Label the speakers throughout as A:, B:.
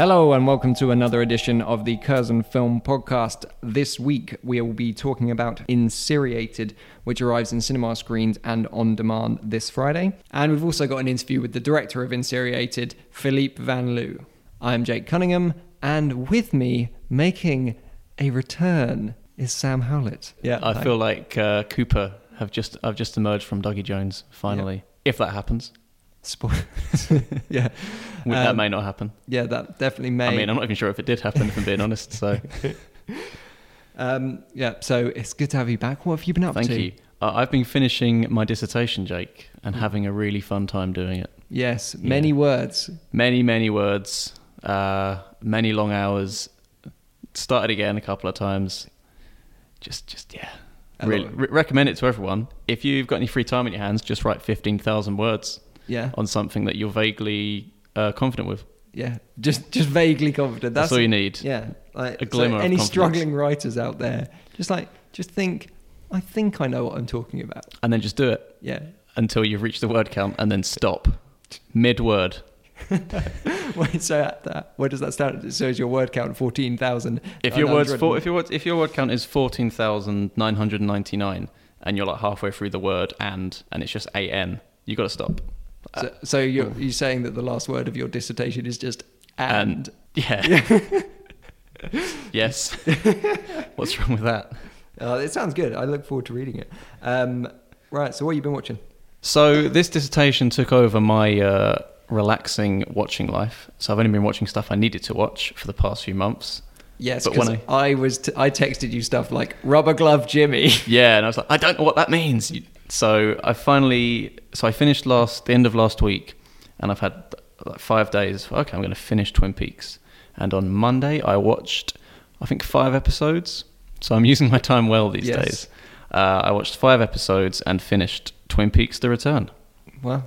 A: Hello and welcome to another edition of the Curzon Film Podcast. This week we will be talking about Insyriated, which arrives in cinema screens and on demand this Friday. And we've also got an interview with the director of Insyriated, Philippe Van Leeuw. I'm Jake Cunningham, and with me, making a return, is Sam Howlett.
B: Yeah, I feel like uh, Cooper have just I've just emerged from Dougie Jones finally. If that happens,
A: Spoil- yeah,
B: Which that
A: Um,
B: may not happen.
A: yeah, that definitely may.
B: I mean, I'm not even sure if it did happen. If I'm being honest, so
A: um, yeah, so it's good to have you back. What have you been up
B: thank
A: to?
B: Thank you. Uh, I've been finishing my dissertation, Jake, and having a really fun time doing it.
A: Yes, many words.
B: Many, many words, uh, many long hours. Started again a couple of times. Just, just yeah. Really re- recommend it to everyone. If you've got any free time in your hands, just write fifteen thousand words
A: Yeah,
B: on something that you're vaguely uh, confident with.
A: yeah, just just vaguely confident.
B: That's,
A: That's,
B: all you need.
A: Yeah, like
B: A glimmer
A: so any struggling writers out there, just like just think, I think I know what I'm talking about.
B: And then just do it
A: Yeah.
B: until you've reached the word count and then stop mid word.
A: Wait, so at that, where does that stand? So is your word count fourteen thousand?
B: If your words four, if your word, if your word count is fourteen thousand nine hundred ninety nine, and you're like halfway through the word and and it's just a n, you got to stop.
A: So, so you're you saying that the last word of your dissertation is just and.
B: And yeah, yes. What's wrong with that?
A: Uh, it sounds good. I look forward to reading it. Um, right. So what have you been watching?
B: So this dissertation took over my uh, relaxing watching life. So I've only been watching stuff I needed to watch for the past few months.
A: Yes,
B: But
A: because
B: when
A: I, was t- I texted you stuff like rubber glove Jimmy.
B: Yeah, and I was like, I don't know what that means. So I finally, so I finished last the end of last week, and I've had like five days. Okay, I'm going to finish Twin Peaks, and on Monday I watched, I think five episodes. So I'm using my time well these
A: Yes.
B: days. Uh, I watched five episodes and finished Twin Peaks: The Return.
A: Well,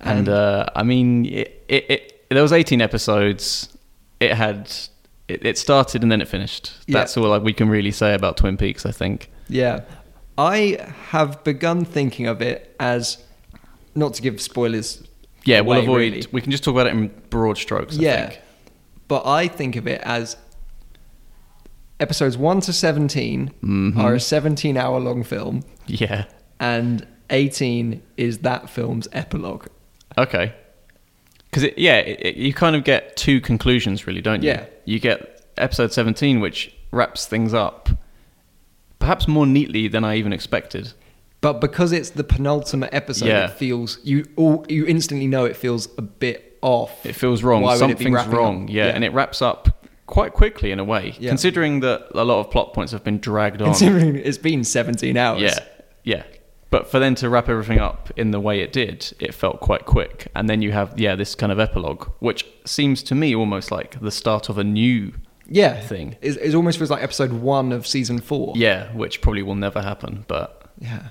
B: And uh, I mean, it, it, it, there was 18 episodes. It had it, it started and then it finished.
A: Yeah.
B: That's all like, we can really say about Twin Peaks, I think.
A: Yeah. I have begun thinking of it as not to give spoilers.
B: Yeah, we'll avoid.
A: really.
B: We can just talk about it in broad strokes. I
A: yeah.
B: think.
A: But I think of it as episodes 1 to 17
B: Mhm.
A: are a 17 hour long film,
B: Yeah.
A: and 18 is that film's epilogue.
B: Okay. Because it, yeah, it, it- you kind of get two conclusions, really, don't you?
A: Yeah.
B: You get episode seventeen, which wraps things up, perhaps more neatly than I even expected.
A: But because it's the penultimate episode,
B: Yeah.
A: it feels you all you instantly know it feels a bit off.
B: It feels wrong.
A: Why would it be
B: Something's wrong.
A: up?
B: Yeah. and it wraps up quite quickly in a way,
A: Yeah.
B: considering that a lot of plot points have been dragged on.
A: Considering it's been 17 hours.
B: Yeah, yeah. But for them to wrap everything up in the way it did, it felt quite quick. And then you have yeah this kind of epilogue, which seems to me almost like the start of a new
A: yeah.
B: thing.
A: It, it almost feels like episode one of season four.
B: Yeah, which probably will never happen. But
A: Yeah.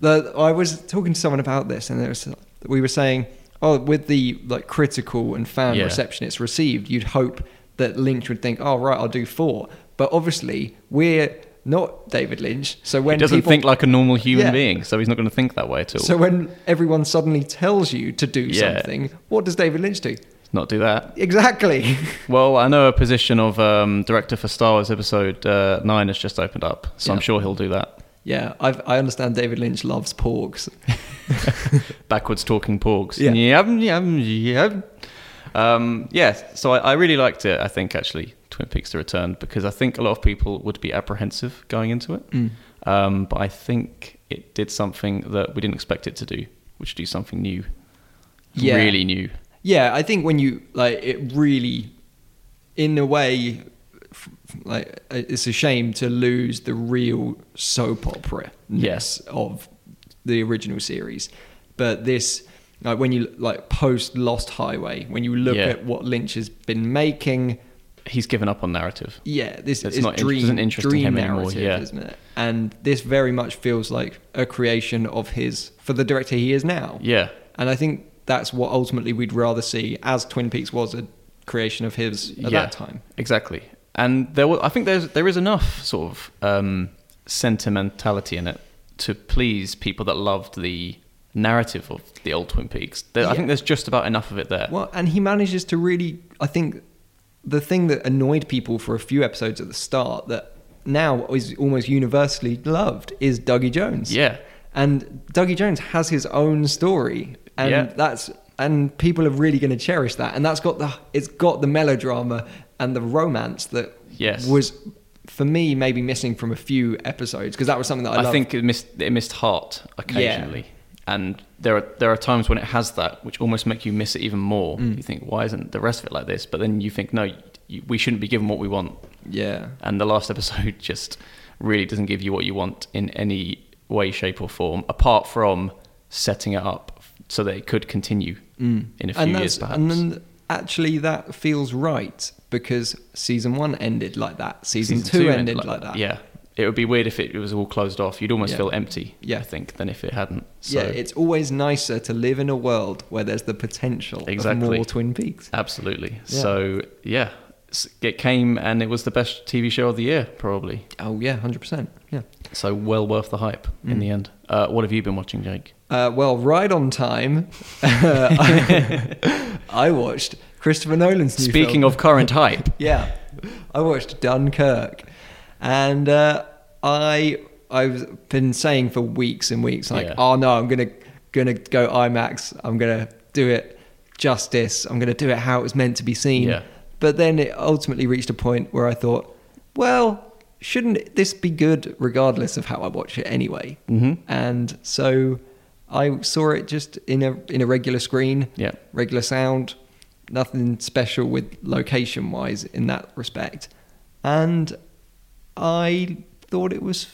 A: The, I was talking to someone about this, and there was, we were saying, oh, with the like critical and fan
B: Yeah.
A: reception it's received, you'd hope that Lynch would think, oh right, I'll do four. But obviously, we're not David Lynch, so when
B: he doesn't
A: people,
B: think like a normal human
A: Yeah.
B: being, so he's not going to think that way at all.
A: So when everyone suddenly tells you to do
B: Yeah.
A: something, what does David Lynch do?
B: Not do that.
A: Exactly.
B: Well, I know a position of um, director for Star Wars Episode uh, Nine has just opened up, so I'm sure he'll do that.
A: yeah, I've, I understand David Lynch loves porgs.
B: Backwards talking porgs.
A: Yeah.
B: Yep, yep, yep. Um, yeah. So I, I really liked it. I think actually Twin Peaks: The Return because I think a lot of people would be apprehensive going into it,
A: Mm.
B: um, but I think it did something that we didn't expect it to do, which do something new,
A: Yeah.
B: really new.
A: Yeah, I think when you like it really, in a way, like uh, it's a shame to lose the real soap opera yes of the original series, but this like when you like post Lost Highway, when you look
B: Yeah.
A: at what Lynch has been making,
B: He's given up on narrative.
A: yeah, this
B: It's
A: is
B: not
A: dream,
B: isn't interesting
A: dream
B: him anymore,
A: narrative,
B: yeah.
A: isn't it? And this very much feels like a creation of his for the director he is now.
B: Yeah.
A: And I think that's what ultimately we'd rather see, as Twin Peaks was a creation of his at
B: yeah,
A: that time.
B: Exactly. And there, wa- I think there's there is enough sort of um, sentimentality in it to please people that loved the narrative of the old Twin Peaks. There, I think there's just about enough of it there.
A: Well, and he manages to really, I think, the thing that annoyed people for a few episodes at the start that now is almost universally loved is Dougie Jones.
B: Yeah.
A: And Dougie Jones has his own story, and
B: Yeah.
A: that's and people are really going to cherish that, and that's got the it's got the melodrama and the romance that
B: Yes.
A: was for me maybe missing from a few episodes because that was something that I,
B: I
A: loved.
B: think it missed it missed heart occasionally, and there are there are times when it has that, which almost make you miss it even more.
A: Mm.
B: You think, why isn't the rest of it like this? But then you think, no, you, we shouldn't be given what we want.
A: yeah,
B: and the last episode just really doesn't give you what you want in any way, shape, or form, apart from setting it up so that it could continue in a few
A: and
B: years, perhaps.
A: And then actually, that feels right because season one ended like that. Season, two, ended, like, that.
B: Yeah, it would be weird if it was all closed off. You'd almost
A: Yeah.
B: feel empty.
A: Yeah.
B: I think than if it hadn't. So,
A: yeah. It's always nicer to live in a world where there's the potential
B: Exactly.
A: of more Twin Peaks.
B: absolutely.
A: Yeah.
B: So yeah, it came and it was the best TV show of the year, probably.
A: Oh yeah, hundred percent. Yeah.
B: So well worth the hype
A: Mm.
B: in the end. Uh, what have you been watching, Jake?
A: Uh, well, right on time. I, I watched Christopher Nolan's new
B: Speaking
A: film.
B: of current hype,
A: yeah, I watched Dunkirk, and uh, I I've been saying for weeks and weeks like,
B: Yeah.
A: oh no, I'm gonna gonna go IMAX. I'm gonna do it justice. I'm gonna do it how it was meant to be seen.
B: Yeah.
A: But then it ultimately reached a point where I thought, well, shouldn't this be good regardless of how I watch it anyway?
B: Mhm.
A: And so I saw it just in a in a regular screen,
B: Yeah.
A: regular sound, nothing special with location wise in that respect. And I thought it was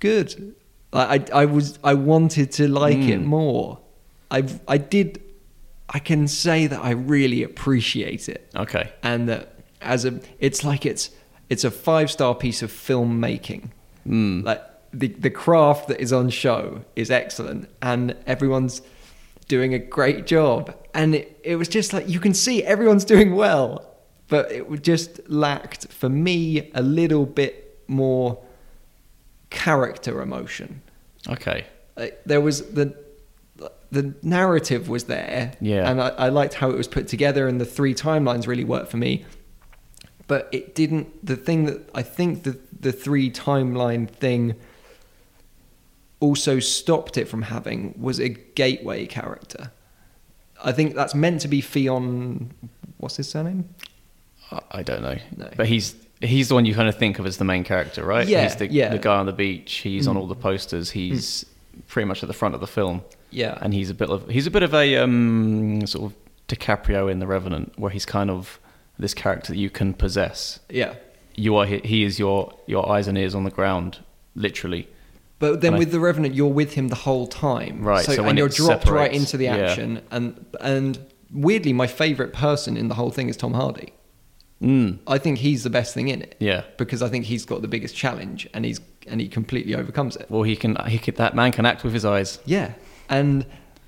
A: good. I I, I was I wanted to like it
B: Mm.
A: more. I I did. I can say that I really appreciate it
B: okay,
A: and that as a it's like it's it's a five star piece of filmmaking
B: Mm.
A: like the the craft that is on show is excellent and everyone's doing a great job. And it, it was just like you can see everyone's doing well but it just lacked for me a little bit more character emotion.
B: Okay,
A: like, there was the the narrative was there
B: Yeah.
A: and I, I liked how it was put together and the three timelines really worked for me. But it didn't the thing that i think the the three timeline thing also stopped it from having was a gateway character i think that's meant to be Fionn what's his surname
B: I- don't know,
A: No.
B: but he's he's the one you kind of think of as the main character, right?
A: Yeah,
B: he's the,
A: yeah.
B: the guy on the beach. He's on
A: Mm.
B: all the posters. He's pretty much at the front of the film.
A: yeah
B: and he's a bit of he's a bit of a um, sort of DiCaprio in The Revenant, where he's kind of this character that you can possess.
A: yeah
B: You are he, he is your your eyes and ears on the ground, literally.
A: But then
B: And I-
A: with the Revenant, you're with him the whole time,
B: Right, so
A: and you're dropped right into the
B: yeah.
A: action, and and weirdly, my favorite person in the whole thing is Tom Hardy.
B: Mm,
A: I think he's the best thing in it.
B: yeah.
A: because I think he's got the biggest challenge, and he's and he completely overcomes it.
B: Well, he can he can, that man can act with his eyes.
A: Yeah, and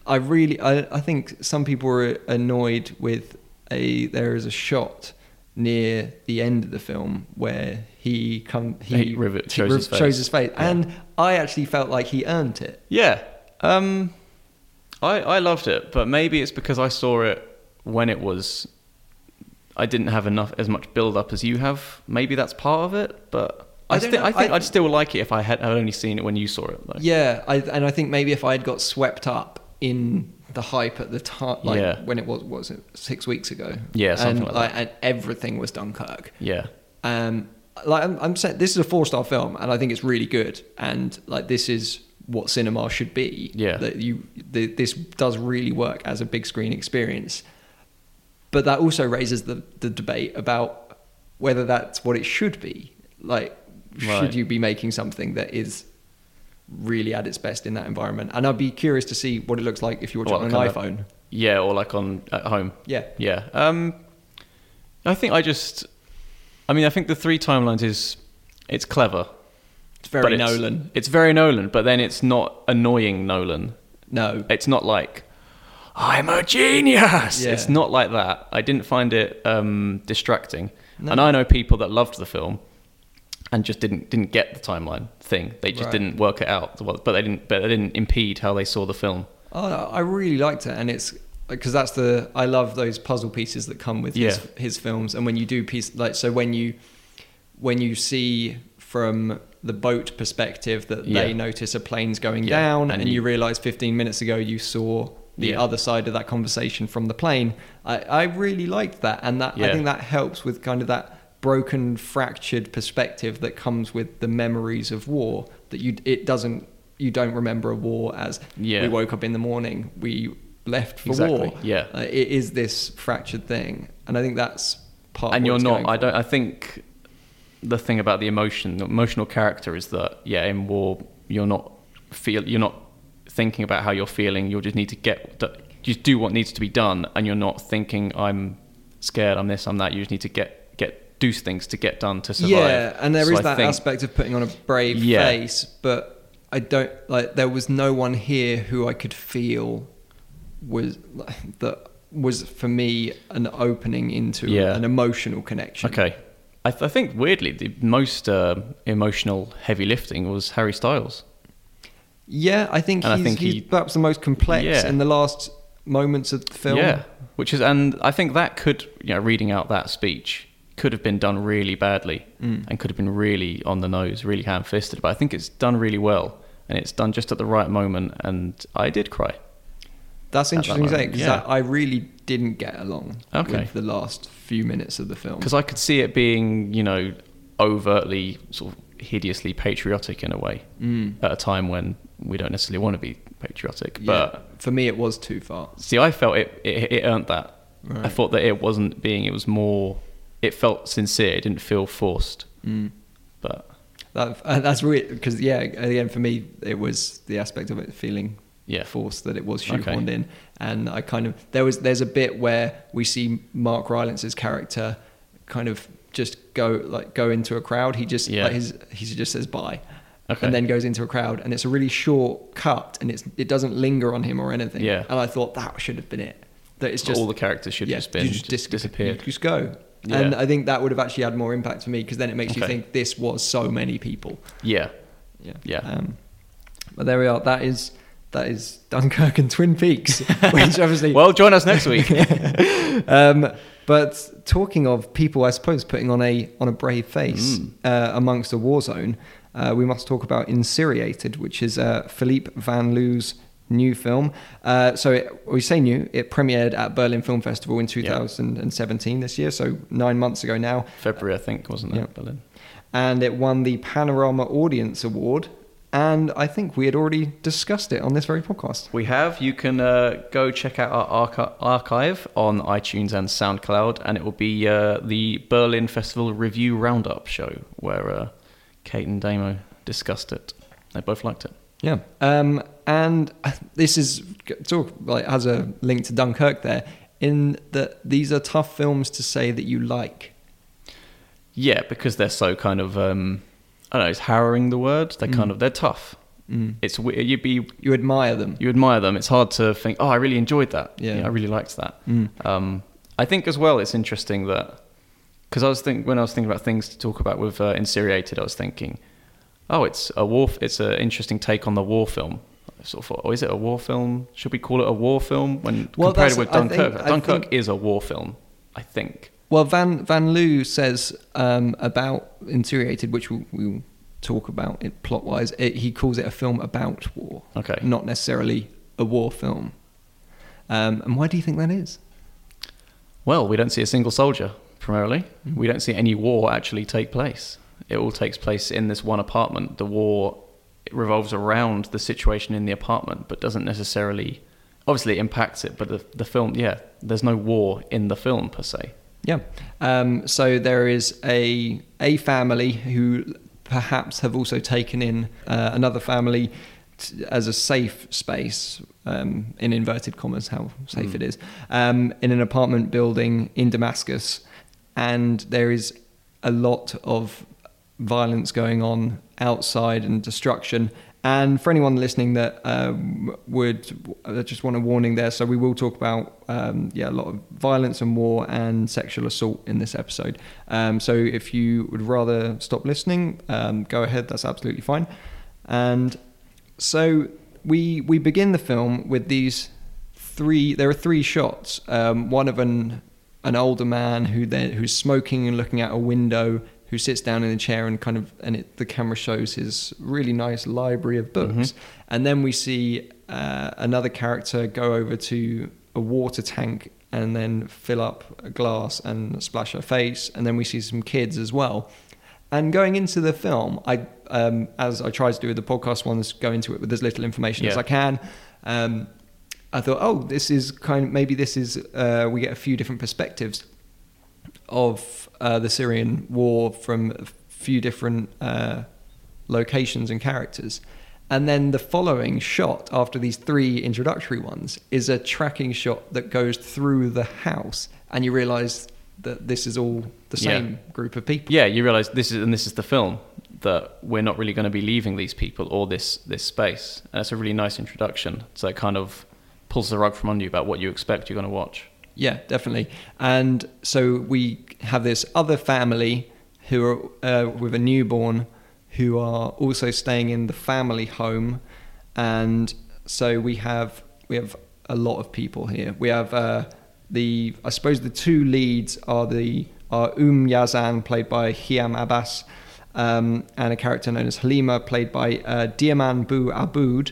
A: I really, I, I think some people were annoyed with a there is a shot near the end of the film where he come he,
B: rivet- shows his face.
A: shows his face,
B: Yeah.
A: and I actually felt like he earned it.
B: Yeah. Um, I I loved it, but maybe it's because I saw it when it was, I didn't have enough as much build up as you have. Maybe that's part of it, but I,
A: I
B: sti- I think
A: I-
B: I'd still like it if I had had only seen it when you saw it. Though.
A: Yeah, I, and I think maybe if I had got swept up in the hype at the time, like
B: Yeah.
A: when it was what was it six weeks ago?
B: Yeah, something
A: and,
B: like that.
A: and everything was Dunkirk.
B: Yeah.
A: Um, like I'm, I'm saying, this is a four star film, and I think it's really good. And like this is what cinema should be.
B: Yeah.
A: that you the, this does really work as a big screen experience. But that also raises the the debate about whether that's what it should be. Like,
B: Right.
A: should you be making something that is really at its best in that environment? And I'd be curious to see what it looks like if you watch
B: What,
A: it on an
B: kind of-
A: iPhone.
B: Yeah, or like on at home.
A: Yeah.
B: Yeah. Um, I think I just, I mean, I think the three timelines is, it's clever.
A: It's very
B: but it's,
A: Nolan.
B: It's very Nolan, but then it's not annoying Nolan.
A: No,
B: It's not like, I'm a genius.
A: Yeah.
B: It's not like that. I didn't find it um, distracting.
A: No.
B: And I know people that loved the film and just didn't didn't get the timeline thing. They just
A: Right.
B: didn't work it out. But they didn't. But they didn't impede how they saw the film.
A: Oh, I really liked it, and it's because that's the I love those puzzle pieces that come with his,
B: Yeah.
A: his films, and when you do piece like so when you when you see from the boat perspective that
B: Yeah.
A: they notice a plane's going
B: Yeah,
A: down,
B: and
A: and, you,
B: you-
A: realize 15 minutes ago you saw the
B: Yeah.
A: other side of that conversation from the plane. I, I really liked that, and that I think that helps with kind of that broken, fractured perspective that comes with the memories of war. That you it doesn't you don't remember a war as
B: Yeah.
A: we woke up in the morning, we left for
B: Exactly,
A: war.
B: yeah.
A: Uh, it is this fractured thing, and I think that's part.
B: and you're not. I don't. I think the thing about the emotion, the emotional character, is that yeah, in war you're not feel you're not thinking about how you're feeling. You just need to get just do what needs to be done, and you're not thinking I'm scared, I'm this, I'm that. You just need to get things to get done to survive.
A: Yeah, and there is
B: So I
A: that
B: think-
A: aspect of putting on a brave
B: Yeah.
A: face, but I don't like. There was no one here who I could feel was that was for me an opening into
B: Yeah.
A: an emotional connection.
B: Okay. I, th- I think weirdly the most uh, emotional heavy lifting was Harry Styles.
A: Yeah, I think
B: And I
A: he's,
B: think
A: he's
B: he-
A: perhaps the most complex
B: Yeah.
A: in the last moments of the film.
B: Yeah, which is, and I think that could, you know, reading out that speech could have been done really badly
A: Mm.
B: and could have been really on the nose, really ham fisted. But I think it's done really well and it's done just at the right moment. And I did cry.
A: That's
B: At that
A: interesting to say because
B: yeah.
A: I really didn't get along
B: Okay.
A: with the last few minutes of the film.
B: Because I could see it being, you know, overtly, sort of hideously patriotic in a way
A: Mm.
B: at a time when we don't necessarily want to be patriotic.
A: Yeah,
B: But
A: for me, it was too far.
B: See, I felt it, it, it earned that. I thought that it wasn't being, it was more, it felt sincere, it didn't feel forced.
A: Mm.
B: But
A: That, uh, that's weird because yeah, again for me it was the aspect of it feeling
B: Yeah.
A: forced that it was
B: Okay.
A: shoehorned in, and I kind of there was there's a bit where we see Mark Rylance's character kind of just go like go into a crowd. He just
B: Yeah.
A: like his, he just says bye.
B: Okay.
A: And then goes into a crowd, and it's a really short cut, and it's it doesn't linger on him or anything.
B: Yeah.
A: And I thought that should have been it. That it's just
B: all the characters should
A: yeah,
B: have just been just
A: dis-
B: disappeared.
A: just go.
B: Yeah.
A: And I think that would have actually had more impact for me because then it makes you think this was so many people.
B: Yeah.
A: Yeah.
B: Yeah.
A: Um, but there we are. That is that is Dunkirk and Twin Peaks, which obviously.
B: Well, join us next week.
A: um, but talking of people, I suppose putting on a on a brave face
B: Mm.
A: uh, amongst a war zone, uh, we must talk about Insyriated, which is uh, Philippe Van Leeuw's new film. Uh, so it, we say new. It premiered at Berlin Film Festival in 2017 this year, so nine months ago now.
B: February, I think, wasn't it?
A: Yeah.
B: Berlin.
A: and it won the Panorama Audience Award. And I think we had already discussed it on this very podcast.
B: We have. You can uh, go check out our archi- archive on iTunes and SoundCloud, and it will be uh, the Berlin Festival Review Roundup show where uh, Kate and Damo discussed it. They both liked it.
A: Yeah. Um, and this is talk like has a link to Dunkirk there. In that these are tough films to say that you like.
B: Yeah, because they're so kind of um, I don't know, is harrowing the word? They're kind
A: Mm.
B: of they're tough.
A: Mm.
B: It's you'd be
A: You admire them.
B: you admire them. It's hard to think, oh, I really enjoyed that.
A: Yeah.
B: Know, I really liked that.
A: Mm.
B: Um, I think as well, it's interesting that because I was think when I was thinking about things to talk about with uh, I was thinking, oh, it's a war. It's an interesting take on the war film sort of thought, oh, is it a war film? Should we call it a war film when
A: Well,
B: compared with
A: I think-
B: Dunkirk? Dunkirk
A: think-
B: is a war film, I think.
A: Well, Van Van Leeuw says um, about Insyriated, which we'll, we'll talk about it plot wise. It, he calls it a film about war,
B: Okay.
A: not necessarily a war film. Um, and why do you think that is?
B: Well, we don't see a single soldier primarily.
A: Mm-hmm.
B: We don't see any war actually take place. It all takes place in this one apartment. The war revolves around the situation in the apartment, but doesn't necessarily. Obviously, it impacts it, but the, the film, yeah, there's no war in the film per se.
A: Yeah. Um, so there is a a family who perhaps have also taken in uh, another family t- as a safe space, um, in inverted commas, how safe it is, um, in an apartment building in Damascus, and there is a lot of violence going on outside and destruction. And for anyone listening that um, would I just want a warning there. So we will talk about um, yeah a lot of violence and war and sexual assault in this episode. Um, so if you would rather stop listening, um, go ahead. That's absolutely fine. And so we we begin the film with these three. There are three shots. Um, one of an an older man who then who's smoking and looking out a window, who sits down in a chair and kind of and it, the camera shows his really nice library of books. And then we see uh, another character go over to a water tank and then fill up a glass and splash her face. And then we see some kids as well. And going into the film, I, um, as I try to do with the podcast ones, go into it with as little information as I can. Um, I thought, oh, this is kind of maybe this is uh, we get a few different perspectives of uh, the Syrian war from a few different uh, locations and characters. And then the following shot after these three introductory ones is a tracking shot that goes through the house, and you realise that this is all the
B: Yeah.
A: same group of people.
B: Yeah, you realize this is and this is the film that we're not really going to be leaving these people or this this space. And it's a really nice introduction. So it kind of pulls the rug from under you about what you expect you're going to watch.
A: Yeah, definitely. And so we have this other family who are uh, with a newborn who are also staying in the family home, and so we have we have a lot of people here. We have uh, the I suppose the two leads are the are Um Yazan played by Hiam Abbass. Um, and a character known as Halima, played by uh, Diamand Bou Abboud,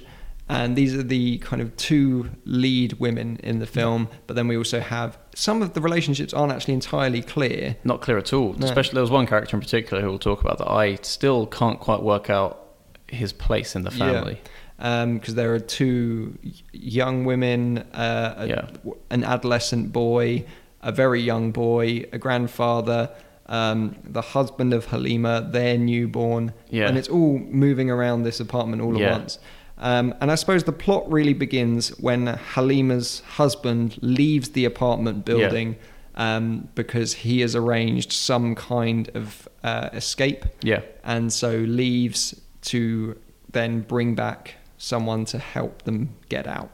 A: and these are the kind of two lead women in the film. But then we also have some of the relationships aren't actually entirely clear.
B: Not clear at all.
A: No.
B: Especially there was one character in particular who we'll talk about that I still can't quite work out his place in the family.
A: Yeah because there are two young women, uh, a-
B: Yeah.
A: an adolescent boy, a very young boy, a grandfather, um, the husband of Halima, their newborn,
B: Yeah.
A: and it's all moving around this apartment all
B: Yeah.
A: at once. Um, and I suppose the plot really begins when Halima's husband leaves the apartment building um, because he has arranged some kind of uh, escape
B: Yeah.
A: and so leaves to then bring back someone to help them get out.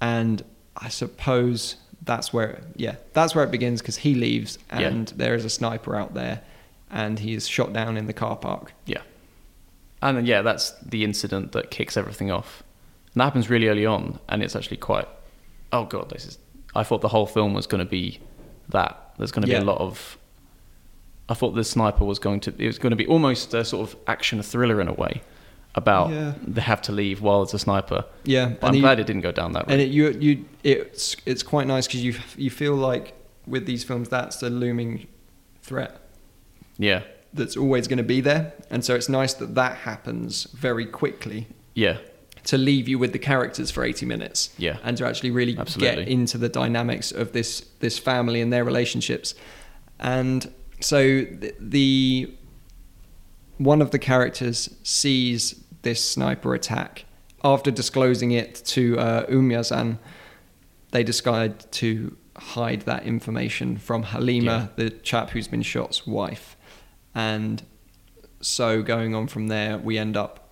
A: And I suppose that's where, yeah, that's where it begins because he leaves
B: Yeah.
A: and there is a sniper out there and he is shot down in the car park.
B: Yeah. And then, yeah, that's the incident that kicks everything off. And that happens really early on, and it's actually quite. Oh god, this is. I thought the whole film was going to be that. There's going to be a lot of. I thought the sniper was going to. It was going to be almost a sort of action thriller in a way, about
A: Yeah.
B: they have to leave while it's a sniper.
A: Yeah,
B: But
A: and
B: I'm
A: you-
B: glad it didn't go down that route.
A: And it, you, you, it's it's quite nice because you you feel like with these films that's the looming threat
B: yeah,
A: that's always going to be there, and so it's nice that that happens very quickly
B: yeah,
A: to leave you with the characters for 80 minutes
B: Yeah.
A: and to actually really
B: Absolutely.
A: get into the dynamics of this this family and their relationships. And so the, the one of the characters sees this sniper attack. After disclosing it to uh, Umyazan they decide to hide that information from Halima the chap who's been shot's wife and so going on from there we end up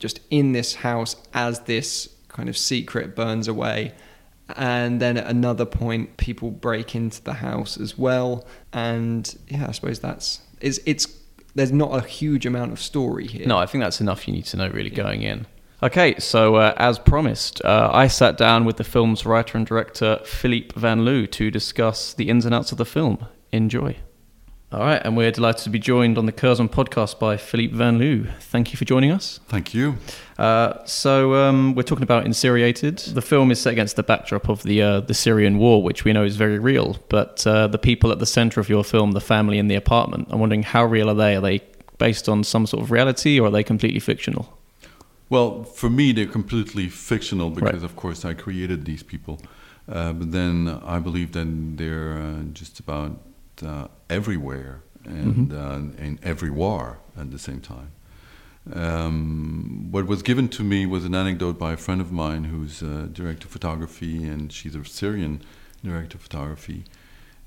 A: just in this house as this kind of secret burns away. And then at another point, people break into the house as well. And yeah, I suppose that's it's it's there's not a huge amount of story here.
B: No, I think that's enough you need to know really going in. Okay, so uh, as promised, uh, I sat down with the film's writer and director, Philippe Van Leeuw, to discuss the ins and outs of the film. Enjoy. All right, and we're delighted to be joined on the Curzon podcast by Philippe Van Leeuw. Thank you for joining us.
C: Thank you.
B: Uh, so um, we're talking about Insyriated. The film is set against the backdrop of the uh, the Syrian war, which we know is very real. But uh, the people at the centre of your film, the family in the apartment, I'm wondering how real are they? Are they based on some sort of reality, or are they completely fictional?
C: Well, for me, they're completely fictional because,
B: Right.
C: of course, I created these people. Uh, but then I believe that they're uh, just about uh, everywhere and uh, in every war at the same time. Um, what was given to me was an anecdote by a friend of mine who's a director of photography, and she's a Syrian director of photography.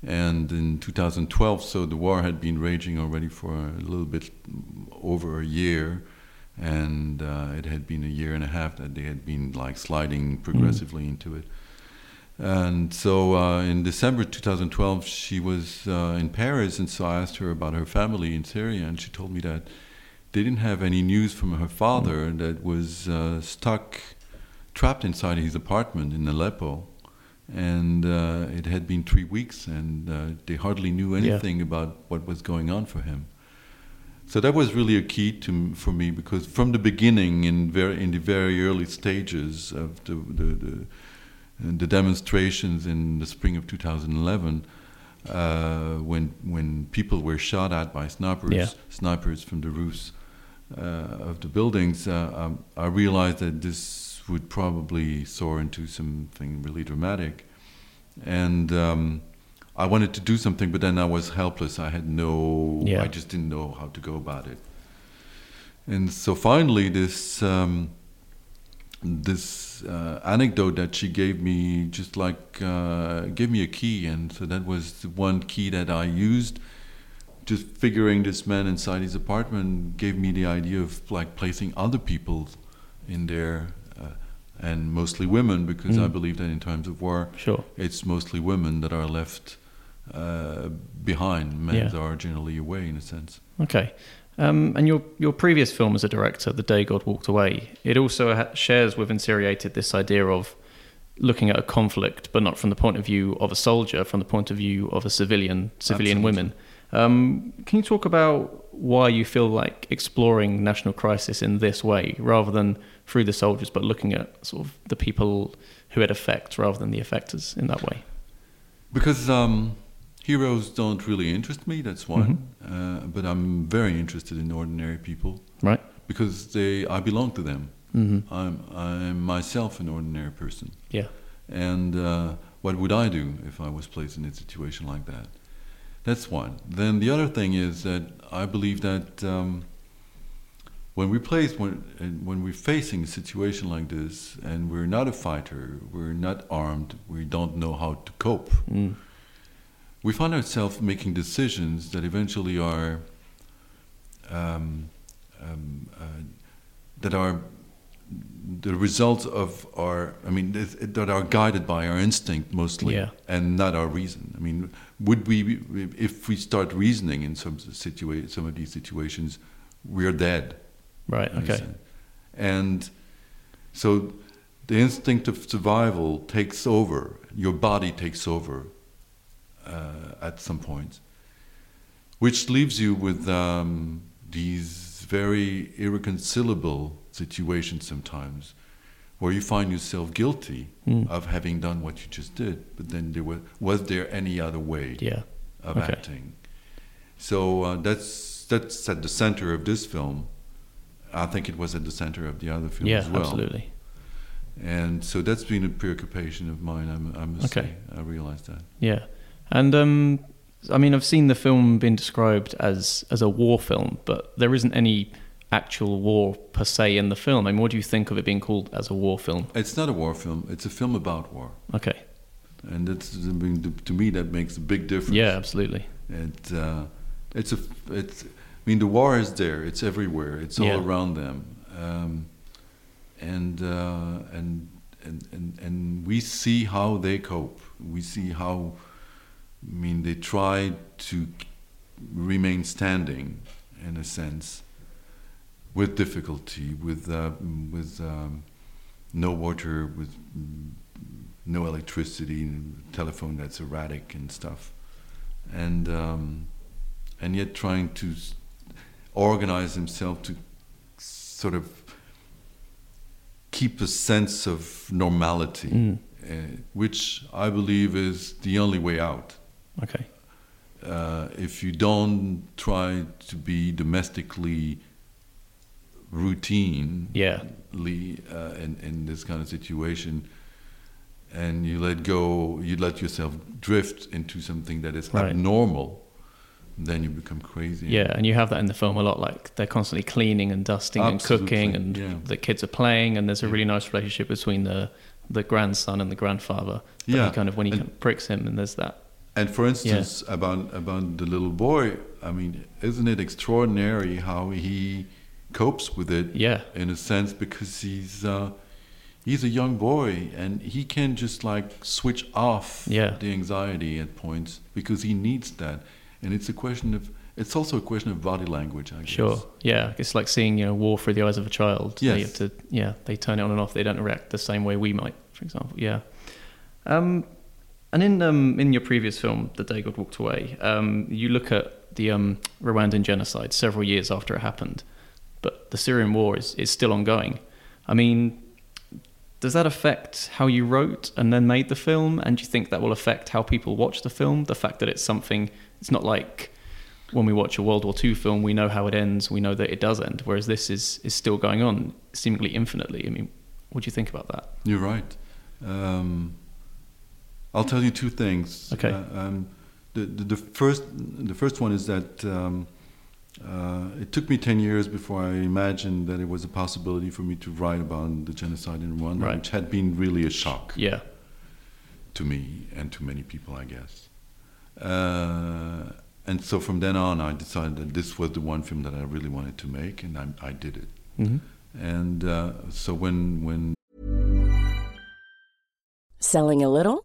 C: And in 2012, so the war had been raging already for a little bit over a year, and uh, it had been a year and a half that they had been like sliding progressively into it. And so uh, in December 2012, she was uh, in Paris, and so I asked her about her family in Syria, and she told me that they didn't have any news from her father that was uh, stuck, trapped inside his apartment in Aleppo. And uh, it had been three weeks, and uh, they hardly knew
B: Yeah.
C: anything about what was going on for him. So that was really a key to for me because from the beginning, in very in the very early stages of the the, the, the demonstrations in the spring of 2011, uh, when when people were shot at by snipers,
B: Yeah.
C: snipers from the roofs uh, of the buildings, uh, um, I realized that this would probably soar into something really dramatic, and. Um, I wanted to do something, but then I was helpless. I had no,
B: Yeah.
C: I just didn't know how to go about it. And so finally, this um, this uh, anecdote that she gave me, just like uh, gave me a key, and so that was the one key that I used. Just figuring this man inside his apartment gave me the idea of like placing other people in there, uh, and mostly women, because I
B: Mm.
C: believe that in times of war,
B: Sure.
C: it's mostly women that are left uh, behind. Men
B: Yeah.
C: are generally away, in a sense.
B: Okay. Um, and your your previous film as a director, The Day God Walked Away, it also ha- shares with Insyriated this idea of looking at a conflict, but not from the point of view of a soldier, from the point of view of a civilian, civilian
C: Absolutely.
B: women. Um, can you talk about why you feel like exploring national crisis in this way, rather than through the soldiers, but looking at sort of the people who it affects, rather than the effectors in that way?
C: Because um, heroes don't really interest me, that's one. Uh, but I'm very interested in ordinary people
B: Right.
C: because they, I belong to them.
B: hmm
C: I'm, I'm myself an ordinary person.
B: Yeah.
C: And uh, what would I do if I was placed in a situation like that? That's one. Then the other thing is that I believe that um, when we place when when we're facing a situation like this and we're not a fighter, we're not armed, we don't know how to cope.
B: Mm.
C: We find ourselves making decisions that eventually are um, um, uh, that are the results of our, I mean, that are guided by our instinct mostly,
B: Yeah.
C: and not our reason. I mean, would we, if we start reasoning in some situa- some of these situations, we're dead.
B: Right. Okay.
C: sense. And so the instinct of survival takes over, your body takes over at some point, which leaves you with um, these very irreconcilable situations sometimes where you find yourself guilty
B: Mm.
C: of having done what you just did, but then there was, was there any other way?
B: Yeah.
C: of
B: Okay.
C: acting. So uh, that's that's at the center of this film. I think it was at the center of the other film
B: Yeah.
C: as well.
B: Absolutely.
C: And so that's been a preoccupation of mine. I, I must
B: Okay.
C: say, I realized that.
B: Yeah, and um, I mean, I've seen the film being described as as a war film, but there isn't any actual war per se in the film. I mean, what do you think of it being called as a war film?
C: It's not a war film. It's a film about war,
B: Okay.
C: and that's I mean, to me that makes a big difference.
B: Yeah, absolutely.
C: It, uh, it's a, it's. I mean, the war is there. It's everywhere. It's all
B: Yeah.
C: around them, um, and, uh, and and and and we see how they cope. We see how. I mean, they try to remain standing, in a sense, with difficulty, with uh, with um, no water, with no electricity, telephone that's erratic and stuff, and um, and yet trying to organize himself to sort of keep a sense of normality,
B: Mm.
C: uh, which I believe is the only way out.
B: Okay.
C: Uh, if you don't try to be domestically routine,
B: Yeah.
C: uh, in, in this kind of situation, and you let go, you let yourself drift into something that is
B: Right.
C: abnormal, then you become crazy.
B: Yeah, and you have that in the film a lot. Like they're constantly cleaning and dusting
C: Absolutely,
B: and cooking, and
C: yeah.
B: the kids are playing, and there's a really nice relationship between the the grandson and the grandfather. But
C: Yeah,
B: he kind of when he
C: and-
B: kind of pricks him, and there's that.
C: And for instance, about about the little boy, I mean, isn't it extraordinary how he copes with it?
B: Yeah.
C: In a sense, because he's uh, he's a young boy and he can just like switch off
B: Yeah.
C: the anxiety at points because he needs that. And it's a question of it's also a question of body language, I guess.
B: Sure. Yeah, it's like seeing you know war through the eyes of a child. They have to. Yeah, they turn it on and off. They don't react the same way we might, for example. Yeah. Um, and in um, in your previous film, The Day God Walked Away, um, you look at the um, Rwandan genocide several years after it happened, but the Syrian war is is still ongoing. I mean, does that affect how you wrote and then made the film? And do you think that will affect how people watch the film? The fact that it's something, it's not like when we watch a World War II film, we know how it ends, we know that it does end, whereas this is, is still going on seemingly infinitely. I mean, what do you think about that?
C: You're right. Um, I'll tell you two things.
B: Okay.
C: Uh, um, the, the the first the first one is that um, uh, it took me ten years before I imagined that it was a possibility for me to write about the genocide in Rwanda,
B: Right.
C: which had been really a shock
B: Yeah,
C: to me and to many people, I guess. Uh, and so from then on, I decided that this was the one film that I really wanted to make, and I, I did it.
B: hmm
C: And uh, so when when
D: Selling a little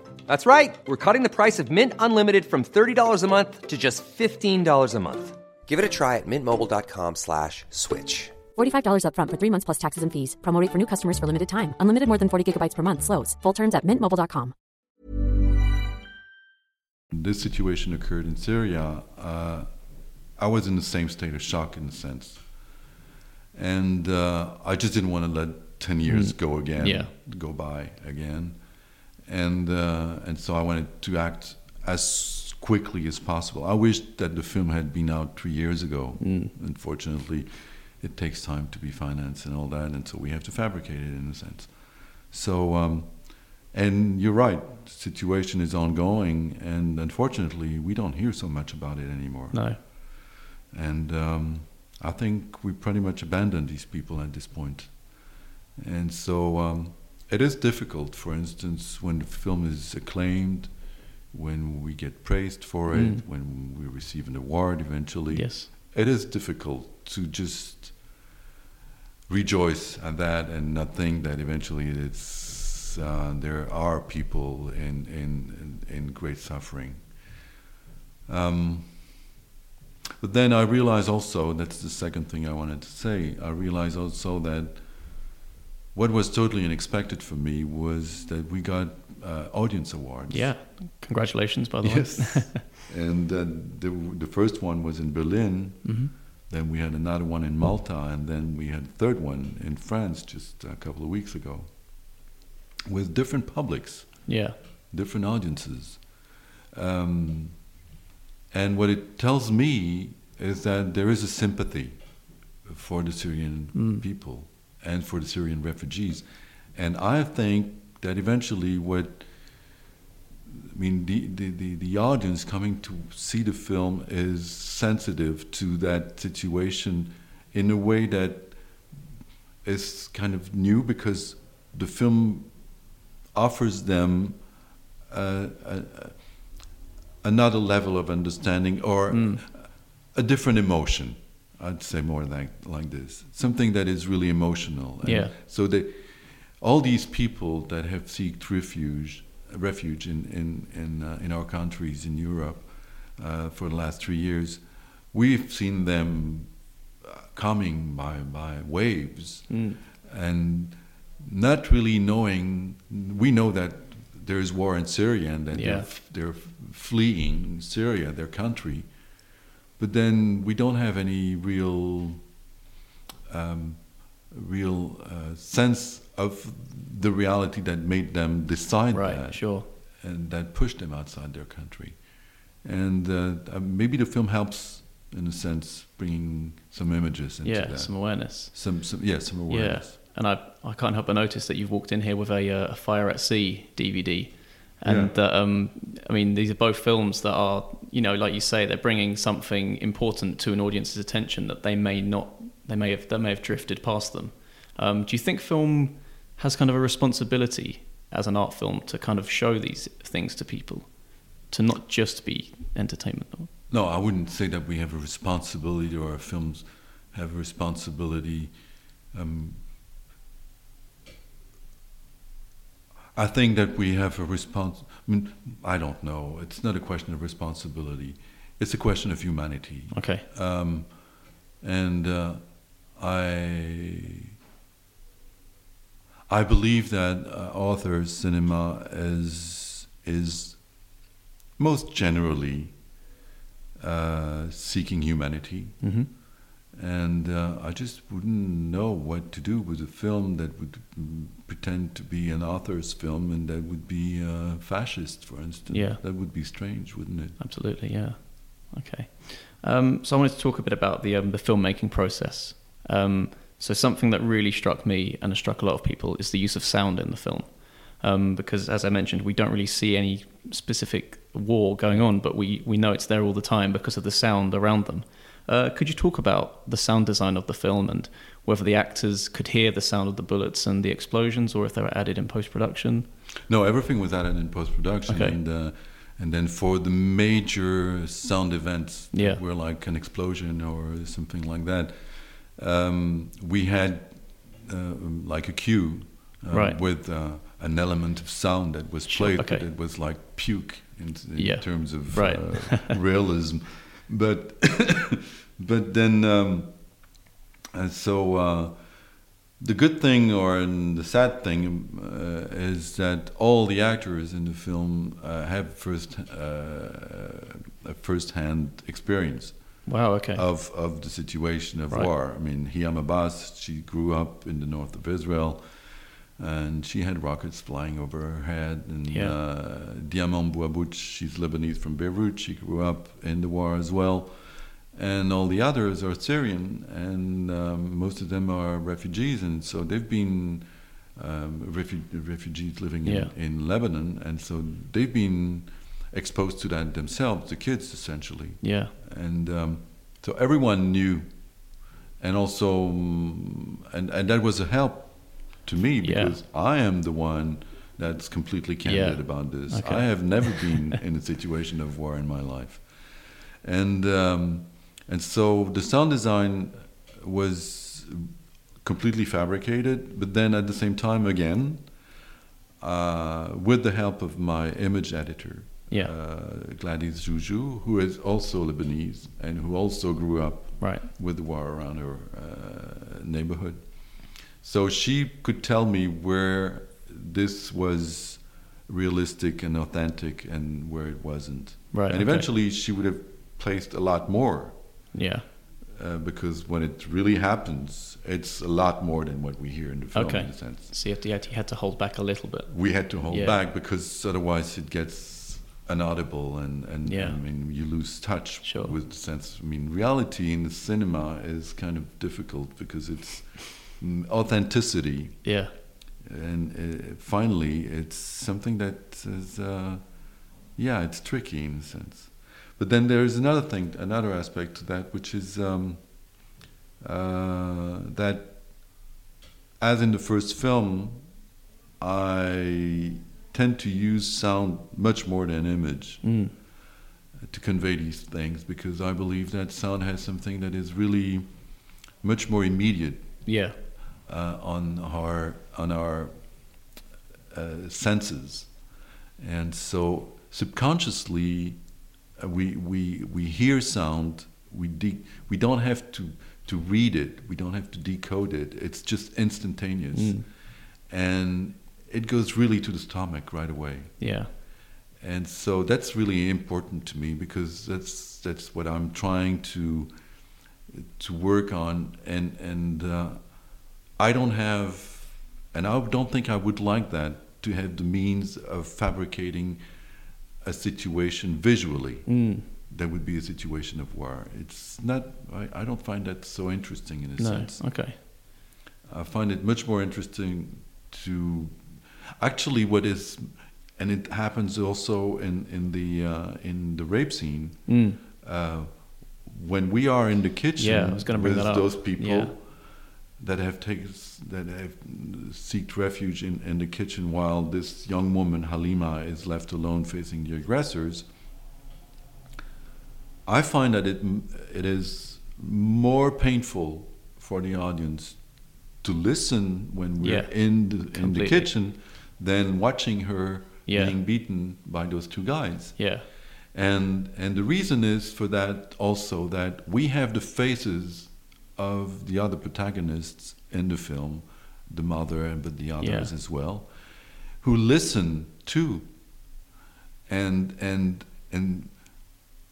E: That's right. We're cutting the price of Mint Unlimited from $30 a month to just $15 a month. Give it a try at mintmobile.com slash switch.
F: $45 upfront for three months plus taxes and fees. Promo rate for new customers for limited time. Unlimited more than 40 gigabytes per month. Slows. Full terms at mintmobile.com.
C: this situation occurred in Syria, uh, I was in the same state of shock in a sense. And uh, I just didn't want to let 10 years go again,
B: Yeah.
C: go by again. And, uh, and so I wanted to act as quickly as possible. I wish that the film had been out three years ago. Unfortunately, it takes time to be financed and all that, and so we have to fabricate it in a sense. So, um, and you're right, the situation is ongoing, and unfortunately, we don't hear so much about it anymore.
B: No.
C: And um, I think we pretty much abandoned these people at this point. And so um, it is difficult, for instance, when the film is acclaimed, when we get praised for it,
B: Mm.
C: when we receive an award eventually.
B: Yes.
C: It is difficult to just rejoice at that and not think that eventually it's, uh, there are people in, in, in, in great suffering. Um, but then I realize also, that's the second thing I wanted to say, I realize also that what was totally unexpected for me was that we got uh, audience awards.
B: Yeah. Congratulations, by the
C: Yes.
B: way.
C: and uh, the, the first one was in Berlin.
B: hmm
C: Then we had another one in Malta, and then we had a third one in France just a couple of weeks ago. with different publics,
B: Yeah.
C: different audiences. Um, and what it tells me is that there is a sympathy for the Syrian people and for the Syrian refugees. And I think that eventually what I mean, the, the, the, audience coming to see the film is sensitive to that situation in a way that is kind of new because the film offers them uh, a, a, another level of understanding or a different emotion. I'd say more like like this, something that is really emotional. And
B: Yeah.
C: So they, all these people that have sought refuge, refuge in in in, uh, in our countries in Europe uh, for the last three years, we've seen them uh, coming by by waves, and not really knowing. We know that there is war in Syria and that
B: Yeah.
C: they're, they're fleeing Syria, their country, but then we don't have any real um, real uh, sense of the reality that made them decide
B: Right,
C: that,
B: sure.
C: and that pushed them outside their country. And uh, uh, maybe the film helps, in a sense, bringing some images into
B: Yeah,
C: that.
B: some awareness.
C: some, some, yeah, some awareness.
B: Yeah, and I I can't help but notice that you've walked in here with a, uh, a Fire at Sea DVD, and
C: Yeah.
B: that um, I mean these are both films that are you know like you say they're bringing something important to an audience's attention that they may not they may have that may have drifted past them. Um, do you think film has kind of a responsibility as an art film to kind of show these things to people, to not just be entertainment?
C: No, I wouldn't say that we have a responsibility or our films have a responsibility. Um, I think that we have a response. I mean, I don't know. It's not a question of responsibility. It's a question of humanity.
B: Okay.
C: Um, and uh, I I believe that uh, author cinema is is most generally uh, seeking humanity,
B: hmm
C: and uh, I just wouldn't know what to do with a film that would pretend to be an author's film and that would be uh, fascist, for instance.
B: Yeah.
C: that would be strange, wouldn't it?
B: Absolutely, yeah. Okay. Um, so I wanted to talk a bit about the um, the filmmaking process. Um, so something that really struck me and has struck a lot of people is the use of sound in the film, um, because as I mentioned, we don't really see any specific war going on, but we we know it's there all the time because of the sound around them. Uh, could you talk about the sound design of the film and whether the actors could hear the sound of the bullets and the explosions, or if they were added in post production?
C: No, everything was added in post production,
B: Okay.
C: and uh, and then for the major sound events,
B: Yeah.
C: were like an explosion or something like that, um, we had uh, like a cue uh,
B: Right.
C: with uh, an element of sound that was played, but
B: okay.
C: it was like puke in, in
B: Yeah.
C: terms of
B: Right.
C: uh, realism. But but then um, and so. Uh, the good thing or the sad thing uh, is that all the actors in the film uh, have first uh, a first-hand experience
B: Wow. Okay.
C: of of the situation of
B: Right.
C: war. I mean, Hiam Abbass, she grew up in the north of Israel, and she had rockets flying over her head. And
B: Yeah.
C: uh, Diamand Bou Abboud, she's Lebanese from Beirut. She grew up in the war as well. And all the others are Syrian, and um, most of them are refugees, and so they've been um, refu- refugees living in,
B: Yeah.
C: in Lebanon, and so they've been exposed to that themselves, the kids essentially
B: yeah.
C: and um, so everyone knew, and also, um, and and that was a help to me
B: Yeah.
C: because I am the one that's completely candid
B: Yeah.
C: about this.
B: Okay.
C: I have never been in a situation of war in my life, and um, and so the sound design was completely fabricated, but then at the same time again. Uh, with the help of my image editor,
B: Yeah.
C: uh, Gladys Joujou, who is also Lebanese and who also grew up
B: Right.
C: with the war around her uh, neighborhood. So she could tell me where this was realistic and authentic and where it wasn't.
B: Right,
C: And
B: okay.
C: eventually she would have placed a lot more
B: Yeah.
C: uh, because when it really happens, it's a lot more than what we hear in the film.
B: okay.
C: In a sense,
B: So you, to, you had to- you had to hold back a little bit.
C: we had to hold
B: Yeah.
C: back because otherwise it gets inaudible and and
B: Yeah.
C: I mean you lose touch
B: Sure.
C: with the sense. I mean, reality in the cinema is kind of difficult because it's authenticity
B: Yeah.
C: and uh, finally it's something that is uh, yeah it's tricky in a sense but then there's another thing another aspect to that which is um, uh, that as in the first film i tend to use sound much more than image
B: Mm.
C: to convey these things because i believe that sound has something that is really much more immediate
B: Yeah.
C: Uh, on our on our uh, senses, and so subconsciously uh, we we we hear sound. We de- we don't have to to read it. We don't have to decode it. It's just instantaneous,
B: Mm.
C: and it goes really to the stomach right away.
B: Yeah.
C: And so that's really important to me because that's that's what I'm trying to to work on, and and uh, I don't have, and I don't think I would like that to have the means of fabricating a situation visually.
B: Mm.
C: That would be a situation of war. It's not. I, I don't find that so interesting in a
B: No.
C: sense.
B: Okay.
C: I find it much more interesting to actually what is, and it happens also in in the uh, in the rape scene.
B: Mm.
C: Uh, when we are in the kitchen
B: Yeah, I was gonna bring
C: with
B: that up.
C: those people
B: Yeah.
C: That have taken that have seeked refuge in, in the kitchen while this young woman Halima is left alone facing the aggressors. I find that it it is more painful for the audience to listen when we're
B: Yeah,
C: in the in the kitchen than watching her
B: Yeah.
C: being beaten by those two guys.
B: Yeah.
C: And and the reason is for that also that we have the faces of the other protagonists in the film, the mother and but the others
B: Yeah.
C: as well, who listen too. And and and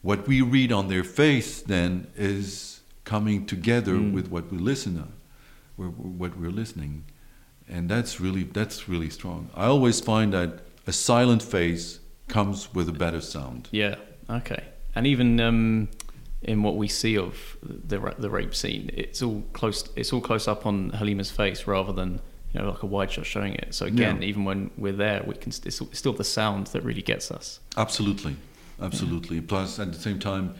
C: what we read on their face then is coming together
B: Mm.
C: with what we listen wh- what we're listening, and that's really that's really strong. I always find that a silent face comes with a better sound.
B: Yeah. Okay. And even um, in what we see of the the rape scene, it's all close. It's all close up on Halima's face rather than you know like a wide shot showing it. So again,
C: Yeah.
B: even when we're there, we can. It's still the sound that really gets us.
C: Absolutely, absolutely. Plus, at the same time,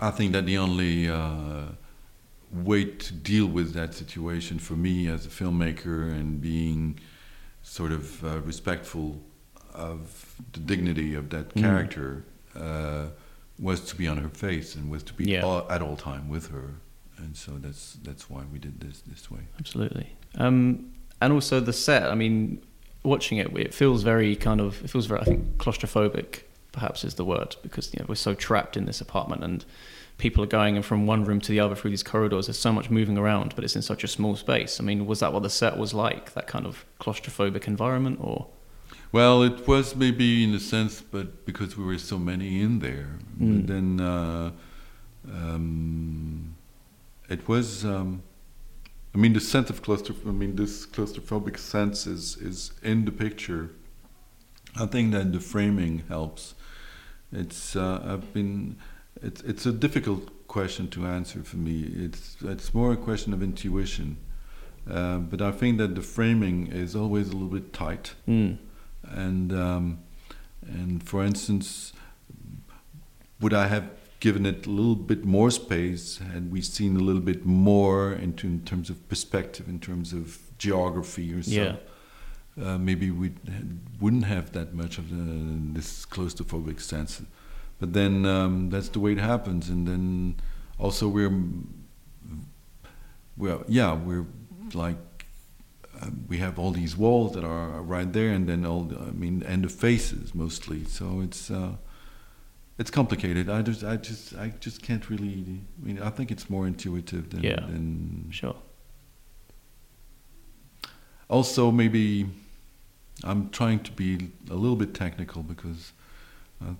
C: I think that the only uh, way to deal with that situation for me as a filmmaker and being sort of uh, respectful of the dignity of that
B: Mm.
C: character uh, was to be on her face and was to be
B: Yeah.
C: all, at all time with her. And so that's that's why we did this this way.
B: Absolutely. Um, and also the set. I mean, watching it, it feels very kind of. It feels very. I think claustrophobic, perhaps, is the word because you know we're so trapped in this apartment and people are going from one room to the other through these corridors. There's so much moving around, but it's in such a small space. I mean, was that what the set was like? That kind of claustrophobic environment, or
C: Well, it was maybe in a sense, but because we were so many in there,
B: Mm.
C: but then uh, um, it was. Um, I mean, the sense of claustroph- I mean, this claustrophobic sense is is in the picture. I think that the framing helps. It's. Uh, I've been. It's. It's a difficult question to answer for me. It's. It's more a question of intuition. Uh, but I think that the framing is always a little bit tight
B: mm,
C: and um, and for instance, would I have given it a little bit more space had we seen a little bit more into in terms of perspective, in terms of geography or so?
B: Yeah.
C: Uh, maybe we wouldn't have that much of the, this claustrophobic sense, but then um, that's the way it happens, and then also we're well, yeah, we're like we have all these walls that are right there, and then all the, I mean, and the faces mostly. So it's uh, it's complicated. I just I just I just can't really. I mean, I think it's more intuitive than.
B: Yeah.
C: than
B: sure.
C: also, maybe I'm trying to be a little bit technical because uh,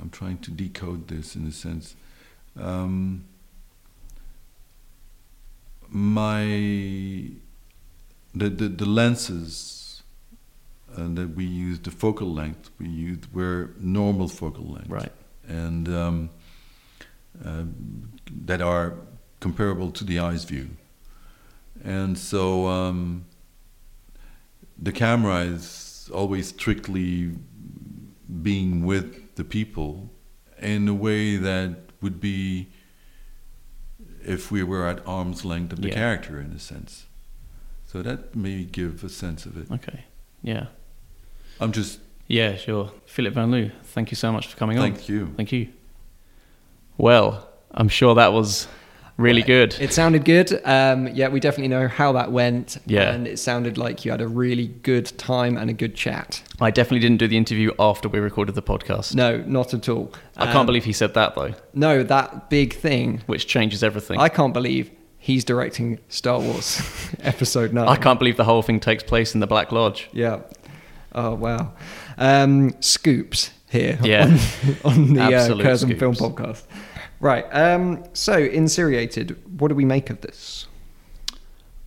C: I'm trying to decode this in a sense. Um, my the the, the lenses uh, that we used, the focal length we used were normal focal length,
B: Right.
C: and um, uh, that are comparable to the eyes view, and so um, the camera is always strictly being with the people in a way that would be if we were at arm's length of the
B: Yeah.
C: character in a sense. So that may give a sense of it.
B: Okay. Yeah.
C: I'm just
B: Yeah, sure. Philippe Van Leeuw, thank you so much for coming on.
C: Thank you.
B: Thank you. Well, I'm sure that was really good.
A: It sounded good. Um, yeah, we definitely know how that went.
B: Yeah.
A: And it sounded like you had a really good time and a good chat.
B: I definitely didn't do the interview after we recorded the podcast.
A: No, not at all.
B: I can't
A: Um,
B: believe he said that though,
A: No, that big thing.
B: which changes everything.
A: I can't believe he's directing Star Wars Episode 9.
B: I can't believe the whole thing takes place in the Black Lodge.
A: Yeah. Oh, wow. Um, scoops here
B: Yeah.
A: on, on the uh, Curzon Film. Podcast. Right. Um, so, Insyriated, what do we make of this?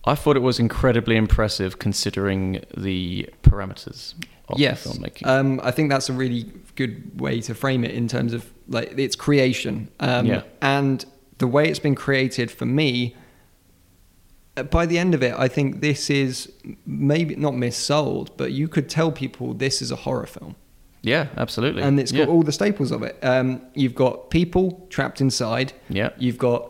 B: I thought it was incredibly impressive considering the parameters of
A: yes.
B: the filmmaking.
A: Um, I think that's a really good way to frame it in terms of like its creation. Um,
B: Yeah.
A: And the way it's been created for me, by the end of it, I think this is maybe not missold, but you could tell people this is a horror film.
B: yeah, absolutely.
A: and it's got
B: Yeah.
A: all the staples of it. Um, you've got people trapped inside.
B: Yeah.
A: You've got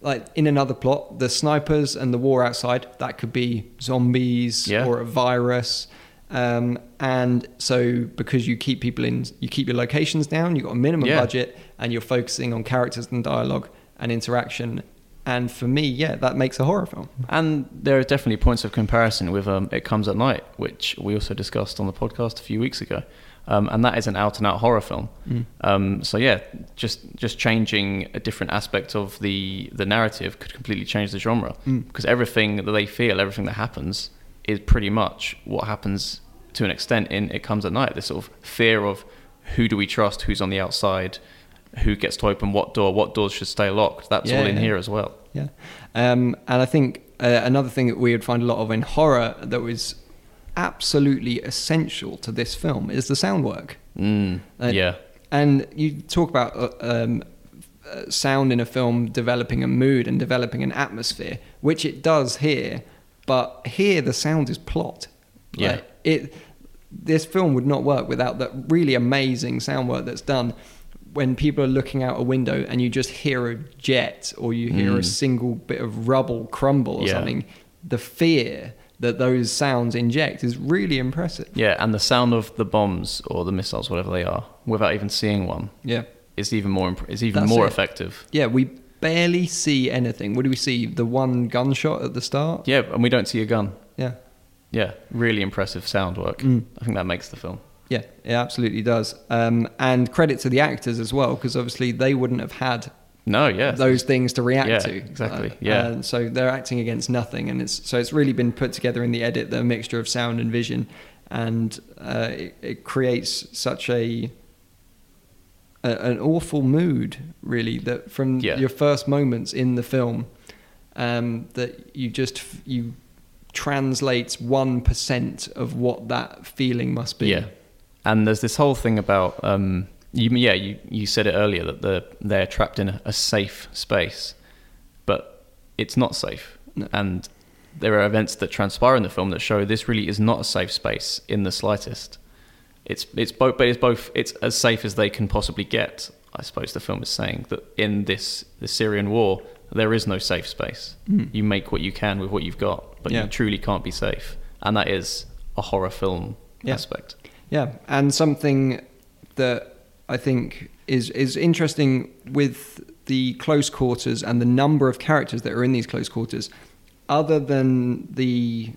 A: like in another plot, the snipers and the war outside. That could be zombies
B: Yeah.
A: or a virus. Um, and so because you keep people in, you keep your locations down. You've got a minimum
B: Yeah.
A: budget, and you're focusing on characters and dialogue and interaction. And for me, yeah, that makes a horror film.
B: And there are definitely points of comparison with um, It Comes at Night, which we also discussed on the podcast a few weeks ago. Um, and that is an out and out horror film. Um, so yeah, just just changing a different aspect of the the narrative could completely change the genre because everything that they feel, everything that happens, is pretty much what happens to an extent in It Comes at Night. This sort of fear of who do we trust, who's on the outside, who gets to open what door, what doors should stay locked. That's
A: Yeah,
B: all in
A: yeah.
B: here as well.
A: Yeah. Um, and I think uh, another thing that we would find a lot of in horror that was absolutely essential to this film is the sound work.
B: Mm,
A: Uh,
B: yeah.
A: And you talk about uh, um, uh, sound in a film developing a mood and developing an atmosphere, which it does here. But here, the sound is plot.
B: Yeah.
A: It. This film would not work without that really amazing sound work that's done. When people are looking out a window and you just hear a jet or you hear a single bit of rubble crumble or
B: Mm. Yeah.
A: something, the fear that those sounds inject is really impressive.
B: Yeah, and the sound of the bombs or the missiles, whatever they are, without even seeing one,
A: Yeah.
B: is even more imp- is even
A: That's
B: more
A: it.
B: effective.
A: Yeah, we barely see anything. What do we see? The one gunshot at the start?
B: Yeah, and we don't see a gun.
A: Yeah.
B: Yeah, really impressive sound work.
A: Mm.
B: I think that makes the film.
A: Yeah, it absolutely does. Um, and credit to the actors as well, because obviously they wouldn't have had
B: No, yeah,
A: those things to react
B: Yeah,
A: to.
B: exactly,
A: Uh,
B: yeah.
A: and so they're acting against nothing, and it's so it's really been put together in the edit, the mixture of sound and vision, and uh, it, it creates such a, a an awful mood, really, that from
B: Yeah.
A: your first moments in the film, um, that you just you translates one percent of what that feeling must be.
B: Yeah, and there's this whole thing about um, you. Yeah, you, you said it earlier that the they're trapped in a, a safe space, but it's not safe.
A: No.
B: And there are events that transpire in the film that show this really is not a safe space in the slightest. It's it's both, but it's both. It's as safe as they can possibly get. I suppose the film is saying that in this the Syrian war, there is no safe space. You make what you can with what you've got, but.
A: Yeah.
B: you truly can't be safe, and that is a horror film
A: Yeah.
B: aspect.
A: Yeah, and something that I think is is interesting with the close quarters and the number of characters that are in these close quarters, other than the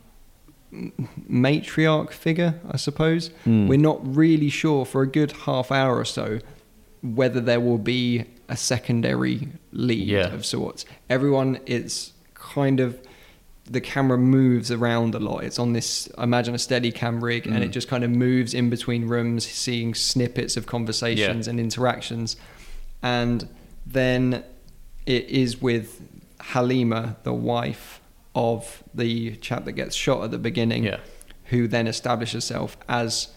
A: matriarch figure, I suppose,
B: Mm.
A: we're not really sure for a good half hour or so whether there will be a secondary lead
B: Yeah.
A: of sorts. Everyone is kind of the camera moves around a lot. It's on this, imagine, a steady cam rig, and
B: Mm.
A: it just kind of moves in between rooms, seeing snippets of conversations
B: Yeah.
A: and interactions. And then it is with Halima, the wife of the chap that gets shot at the beginning,
B: Yeah.
A: who then establishes herself as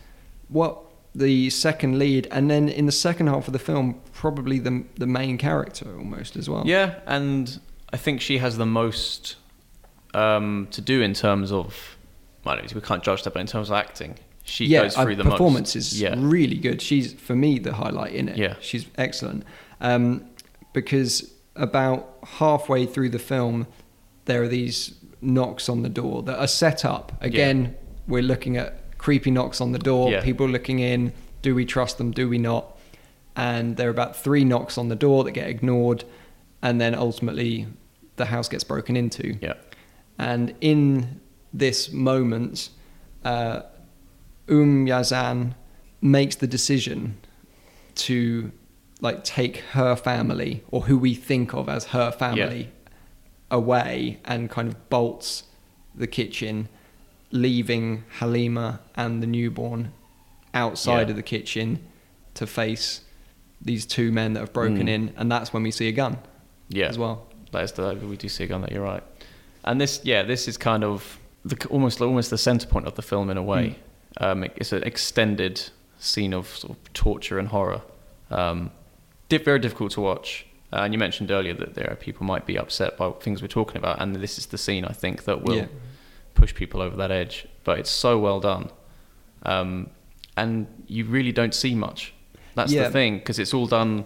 A: what the second lead, and then in the second half of the film, probably the the main character almost as well.
B: Yeah, and I think she has the most um, to do in terms of. Well, we can't judge that, but in terms of acting, she
A: yeah,
B: goes
A: uh,
B: through the
A: performance
B: most.
A: is
B: yeah,
A: really good. She's for me the highlight in it.
B: Yeah.
A: she's excellent. Um, because about halfway through the film, there are these knocks on the door that are set up. Again, we're looking at creepy knocks on the door.
B: Yeah.
A: People looking in. Do we trust them? Do we not? And there are about three knocks on the door that get ignored, and then ultimately the house gets broken into.
B: yeah,
A: And in this moment, uh, Um Yazan makes the decision to like take her family or who we think of as her family away and kind of bolts the kitchen, leaving Halima and the newborn outside
B: Yeah.
A: of the kitchen to face these two men that have broken
B: Mm.
A: in, and that's when we see a gun
B: yeah.
A: as well.
B: That is the we do see a gun. That you're right. And this, yeah, this is kind of the almost almost the center point of the film in a way. Um, it- it's an extended scene of, sort of torture and horror. Um, di- very difficult to watch. Uh, and you mentioned earlier that there are people might be upset by things we're talking about, and this is the scene I think that will
A: Yeah.
B: push people over that edge. But it's so well done, um, and you really don't see much. That's
A: Yeah.
B: the thing because it's all done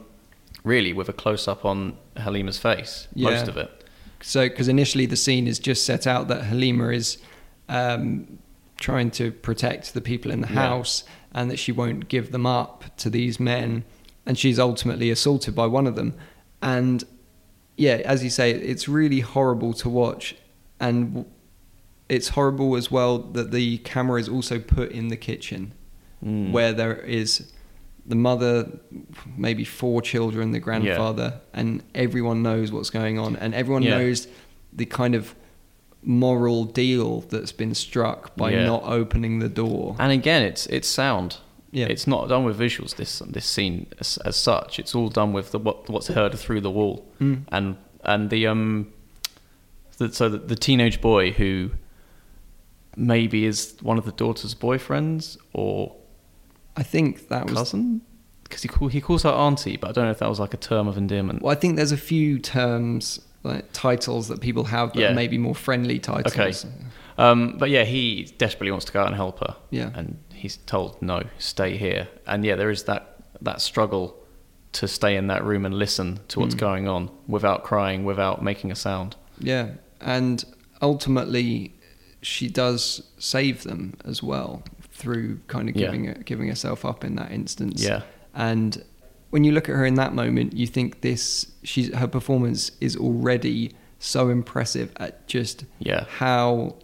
B: really with a close up on Halima's face, most of it.
A: So, because initially the scene is just set out that Halima is um, trying to protect the people in the
B: Yeah.
A: house and that she won't give them up to these men, and she's ultimately assaulted by one of them. And yeah, as you say, it's really horrible to watch, and it's horrible as well that the camera is also put in the kitchen
B: Mm.
A: where there is the mother, maybe four children, the grandfather, and everyone knows what's going on, and everyone
B: Yeah.
A: knows the kind of moral deal that's been struck by
B: Yeah.
A: not opening the door.
B: And again, it's it's sound.
A: Yeah.
B: It's not done with visuals. This this scene as, as such, it's all done with the what what's heard through the wall,
A: Mm.
B: and and the um, the, so the, the teenage boy who maybe is one of the daughter's boyfriends or
A: I think that was.
B: cousin, because he call, he calls her auntie, but I don't know if that was like a term of endearment.
A: Well, I think there's a few terms, like titles that people have that
B: Yeah.
A: maybe more friendly titles.
B: Okay. Um, but yeah, he desperately wants to go out and help her.
A: Yeah.
B: And he's told, no, stay here. And yeah, there is that, that struggle to stay in that room and listen to what's
A: Mm.
B: going on without crying, without making a sound.
A: Yeah, and ultimately, she does save them as well through kind of
B: Yeah.
A: giving giving herself up in that instance.
B: Yeah.
A: and when you look at her in that moment, you think this she's her performance is already so impressive at just
B: Yeah.
A: how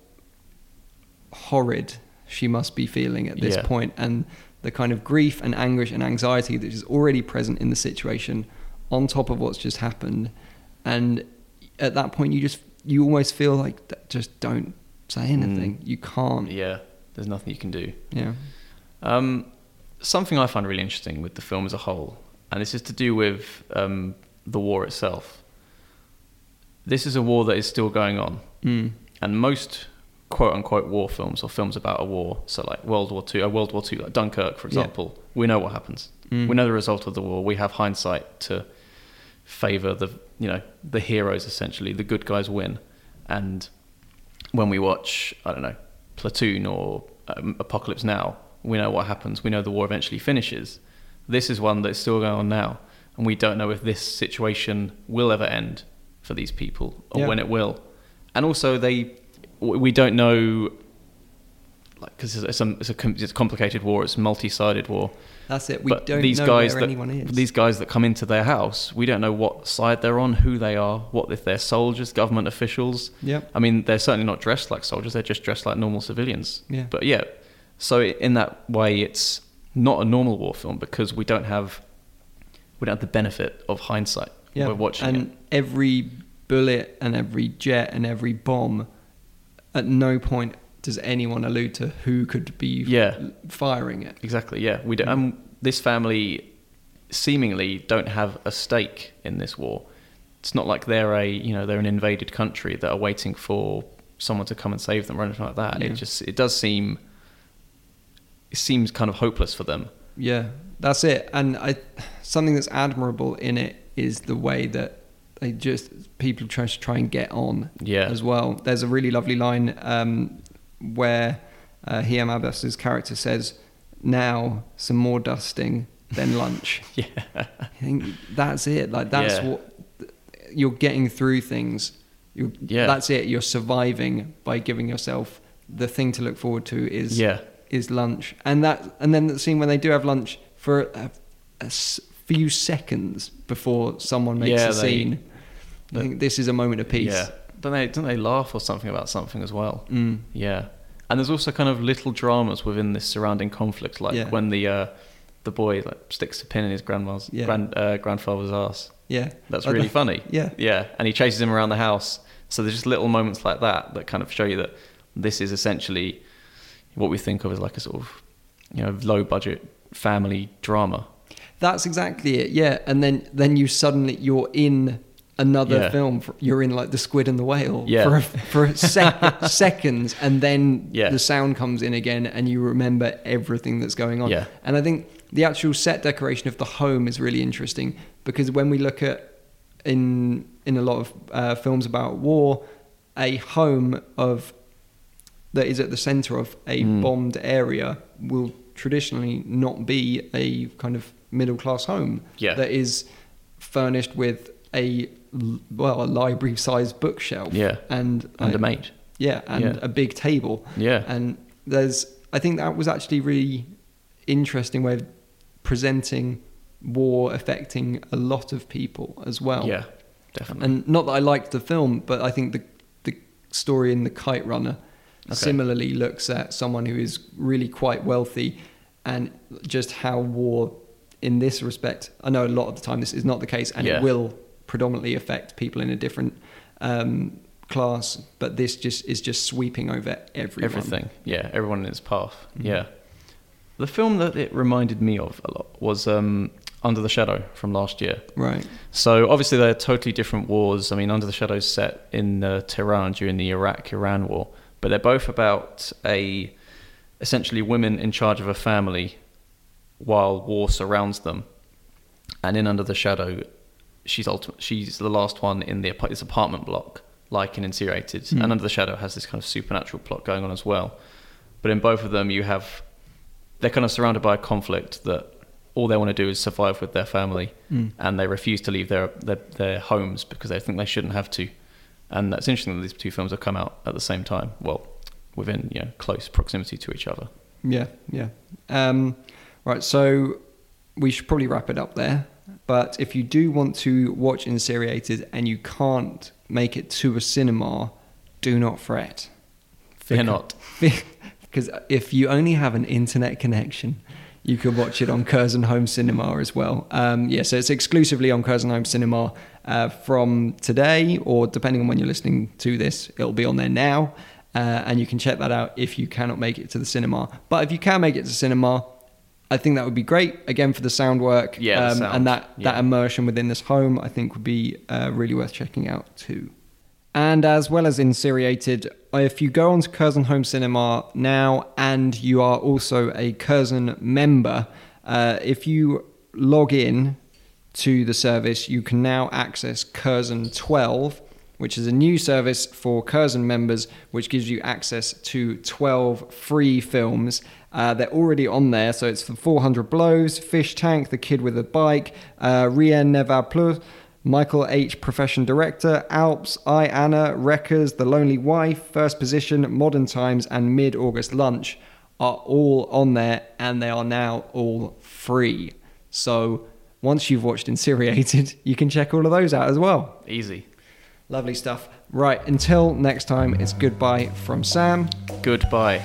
A: horrid she must be feeling at this
B: Yeah.
A: point and the kind of grief and anguish and anxiety that is already present in the situation on top of what's just happened and at that point you just you almost feel like just don't say anything you can't
B: Mm. Yeah. There's nothing you can do.
A: yeah
B: Um, something I find really interesting with the film as a whole, and this is to do with um, the war itself. This is a war that is still going on,
A: Mm.
B: and most quote unquote war films or films about a war, so like World War Two, uh, World War Two, like Dunkirk, for
A: Yeah.
B: example, we know what happens.
A: Mm.
B: We know the result of the war. We have hindsight to favor the you know the heroes essentially. The good guys win, and when we watch I don't know Platoon or um, Apocalypse Now, we know what happens. We know the war eventually finishes. This is one that's still going on now, and we don't know if this situation will ever end for these people or
A: Yeah.
B: when it will. And also, they we don't know like because it's a, it's a com- it's a complicated war. It's a multi-sided war.
A: that's it we
B: but
A: don't
B: these
A: know
B: guys
A: where
B: that
A: anyone is
B: these guys that come into their house, we don't know what side they're on, who they are, what if they're soldiers, government officials.
A: Yep.
B: I mean, they're certainly not dressed like soldiers. They're just dressed like normal civilians.
A: Yeah.
B: But yeah, so in that way, it's not a normal war film because we don't have we don't have the benefit of hindsight.
A: yeah
B: We're watching
A: and
B: it.
A: every bullet and every jet and every bomb at no point does anyone allude to who could be
B: Yeah.
A: firing it
B: Exactly. Yeah, we do. Um, this family seemingly don't have a stake in this war. it's not like they're a you know they're an invaded country that are waiting for someone to come and save them or anything like that.
A: Yeah.
B: It just it does seem it seems kind of hopeless for them.
A: Yeah, that's it. And I, something that's admirable in it is the way that they just people try to try and get on.
B: Yeah.
A: As well, there's a really lovely line um, where uh, Hiam Abbass's character says, "Now some more dusting, then lunch."
B: Yeah.
A: I think that's it. Like that's
B: Yeah.
A: what you're getting through things. You,
B: Yeah.
A: That's it. You're surviving by giving yourself the thing to look forward to is
B: Yeah.
A: is lunch, and that and then the scene when they do have lunch for a few seconds before someone makes
B: Yeah,
A: a
B: they-
A: scene. I think this is a moment of peace.
B: Yeah. Don't they don't they laugh or something about something as well?
A: Mm.
B: Yeah. And there's also kind of little dramas within this surrounding conflict, like
A: Yeah.
B: when the uh, the boy like sticks a pin in his grandma's
A: Yeah.
B: grand, uh, grandfather's ass.
A: Yeah,
B: That's
A: Like
B: really funny.
A: Yeah,
B: Yeah, and he chases him around the house. So there's just little moments like that that kind of show you that this is essentially what we think of as like a sort of you know low budget family drama.
A: That's exactly it. Yeah, and then then you suddenly you're in another
B: Yeah.
A: film. For, you're in like the Squid and the Whale
B: Yeah.
A: for a, for a sec- seconds, and then
B: Yeah.
A: the sound comes in again, and you remember everything that's going on. And I think the actual set decoration of the home is really interesting because when we look at in in a lot of uh, films about war, a home of that is at the center of a
B: Mm.
A: bombed area will traditionally not be a kind of middle class home that is furnished with a well a library sized bookshelf
B: Yeah.
A: and
B: And a
A: uh,
B: mate.
A: yeah and
B: Yeah.
A: a big table
B: Yeah.
A: and there's I think that was actually really interesting way of presenting war affecting a lot of people as well
B: Yeah, definitely.
A: and not that I liked the film, but I think the the story in the Kite Runner
B: Okay.
A: similarly looks at someone who is really quite wealthy and just how war in this respect. I know a lot of the time this is not the case, and
B: Yeah.
A: it will predominantly affect people in a different um, class, but this just is just sweeping over everyone.
B: Everything. Yeah, everyone in its path.
A: Mhm.
B: Yeah. The film that it reminded me of a lot was um, Under the Shadow from last year.
A: Right.
B: So obviously they're totally different wars. I mean, Under the Shadow is set in uh, Tehran during the Iraq-Iran war, but they're both about a essentially women in charge of a family while war surrounds them. And in Under the Shadow, she's ultimate, she's the last one in the this apartment block, like in Insyriated.
A: Hmm.
B: And Under the Shadow has this kind of supernatural plot going on as well. But in both of them, you have they're kind of surrounded by a conflict that all they want to do is survive with their family,
A: Mm.
B: and they refuse to leave their, their their homes because they think they shouldn't have to. And that's interesting that these two films have come out at the same time. Well, within you know close proximity to each other.
A: Yeah, yeah. Um, right, so we should probably wrap it up there. But if you do want to watch Insyriated and you can't make it to a cinema, do not fret.
B: Fear not.
A: Because if you only have an internet connection, you could watch it on Curzon Home Cinema as well. Um, yeah, so it's exclusively on Curzon Home Cinema uh, from today, or depending on when you're listening to this, it'll be on there now. Uh, and you can check that out if you cannot make it to the cinema. But if you can make it to cinema, I think that would be great. Again, for the sound work
B: Yeah,
A: um,
B: sound,
A: and that, that immersion within this home, I think would be uh, really worth checking out too. And as well as Insyriated, if you go onto Curzon Home Cinema now and you are also a Curzon member, uh, if you log in to the service, you can now access Curzon 12, which is a new service for Curzon members, which gives you access to 12 free films. Uh, they're already on there, so it's for 400 Blows, Fish Tank, The Kid with a Bike, uh, Rien ne va plus, Michael H. Profession Director, Alps, I Anna, Wreckers, The Lonely Wife, First Position, Modern Times, and Mid August Lunch are all on there and they are now all free. So once you've watched Insyriated, you can check all of those out as well.
B: Easy.
A: Lovely stuff. Right, until next time, it's goodbye from Sam,
B: Goodbye.